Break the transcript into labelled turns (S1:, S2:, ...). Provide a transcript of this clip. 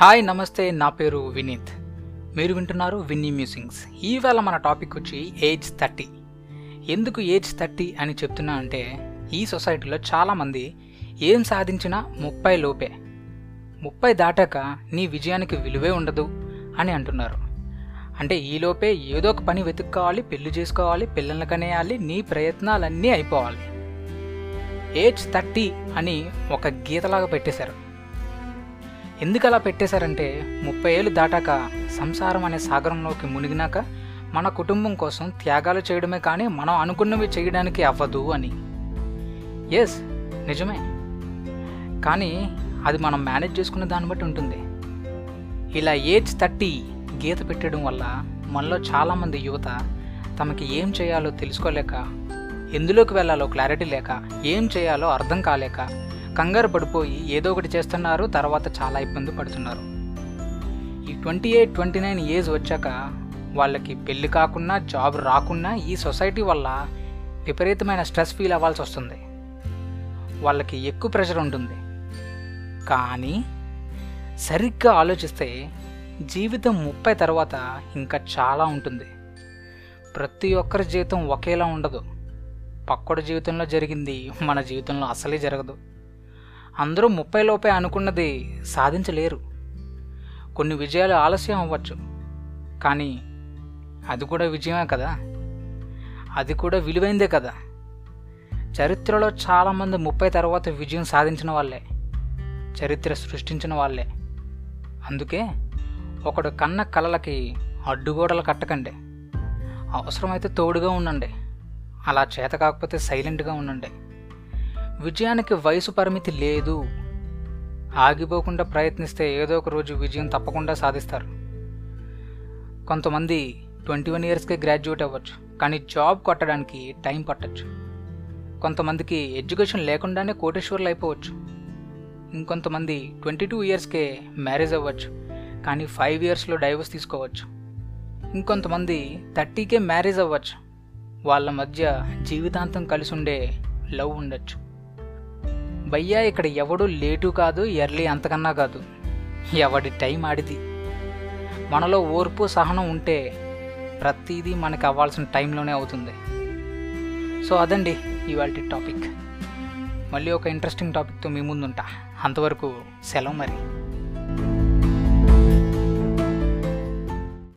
S1: Hi నమస్తే నా పేరు వినీత్. మీరు వింటున్నారు విన్నీ మ్యూజింగ్స్. ఈవేళ మన టాపిక్ వచ్చి ఏజ్ థర్టీ. ఎందుకు ఏజ్ థర్టీ అని చెప్తున్నా అంటే ఈ సొసైటీలో చాలామంది ఏం సాధించినా ముప్పై లోపే. ముప్పై దాటాక నీ విజయానికి విలువే ఉండదు అని అంటున్నారు. అంటే ఈలోపే ఏదో ఒక పని వెతుక్కోవాలి పెళ్ళి చేసుకోవాలి పిల్లల్ని కనేయాలి నీ ప్రయత్నాలన్నీ అయిపోవాలి. ఏజ్ థర్టీ అని ఒక గీతలాగా పెట్టేశారు. ఎందుకు అలా పెట్టేశారంటే ముప్పై ఏళ్ళు దాటాక సంసారం అనే సాగరంలోకి మునిగినాక మన కుటుంబం కోసం త్యాగాలు చేయడమే కానీ మనం అనుకున్నవి చేయడానికి అవ్వదు అని. ఎస్ నిజమే. కానీ అది మనం మేనేజ్ చేసుకునే దాన్ని బట్టి ఉంటుంది. ఇలా ఏజ్ థర్టీ గీత పెట్టడం వల్ల మనలో చాలామంది యువత తమకి ఏం చేయాలో తెలుసుకోలేక ఎందులోకి వెళ్ళాలో క్లారిటీ లేక ఏం చేయాలో అర్థం కాలేక కంగారు పడిపోయి ఏదో ఒకటి చేస్తున్నారు తర్వాత చాలా ఇబ్బంది పడుతున్నారు. ఈ twenty eight twenty nine age వచ్చాక వాళ్ళకి పెళ్ళి కాకున్నా జాబ్ రాకున్నా ఈ సొసైటీ వల్ల విపరీతమైన స్ట్రెస్ ఫీల్ అవ్వాల్సి వస్తుంది. వాళ్ళకి ఎక్కువ ప్రెషర్ ఉంటుంది. కానీ సరిగ్గా ఆలోచిస్తే జీవితం ముప్పై తర్వాత ఇంకా చాలా ఉంటుంది. ప్రతి ఒక్కరి జీవితం ఒకేలా ఉండదు. పక్కడి జీవితంలో జరిగింది మన జీవితంలో అసలే జరగదు. అందరూ ముప్పై లోపే అనుకున్నది సాధించలేరు. కొన్ని విజయాలు ఆలస్యం అవ్వచ్చు. కానీ అది కూడా విజయమే కదా? అది కూడా విలువైందే కదా? చరిత్రలో చాలామంది ముప్పై తర్వాత విజయం సాధించిన వాళ్ళే. చరిత్ర సృష్టించిన వాళ్ళే. అందుకే ఒకడు కన్న కలలకి అడ్డుగోడలు కట్టకండి. అవసరమైతే తోడుగా ఉండండి. అలా చేత కాకపోతే సైలెంట్గా ఉండండి. విజయానికి వయసు పరిమితి లేదు. ఆగిపోకుండా ప్రయత్నిస్తే ఏదో ఒక రోజు విజయం తప్పకుండా సాధిస్తారు. కొంతమంది ట్వంటీ వన్ ఇయర్స్కే గ్రాడ్యుయేట్ అవ్వచ్చు కానీ జాబ్ కొట్టడానికి టైం పట్టచ్చు. కొంతమందికి ఎడ్యుకేషన్ లేకుండానే కోటేశ్వర్లు అయిపోవచ్చు. ఇంకొంతమంది ట్వంటీ టూ ఇయర్స్కే మ్యారేజ్ అవ్వచ్చు కానీ ఫైవ్ ఇయర్స్లో డైవర్స్ తీసుకోవచ్చు. ఇంకొంతమంది థర్టీకే మ్యారేజ్ అవ్వచ్చు వాళ్ళ మధ్య జీవితాంతం కలిసి ఉండే లవ్ ఉండొచ్చు. భయ్యా ఇక్కడ ఎవడు లేటు కాదు ఎర్లీ అంతకన్నా కాదు. ఎవడి టైం ఆడిది. మనలో ఓర్పు సహనం ఉంటే ప్రతిదీ మనకి అవ్వాల్సిన టైంలోనే అవుతుంది. సో అదండి ఇవాళ టాపిక్. మళ్ళీ ఒక ఇంట్రెస్టింగ్ టాపిక్తో మీ ముందుంటా. అంతవరకు సెలవు మరి.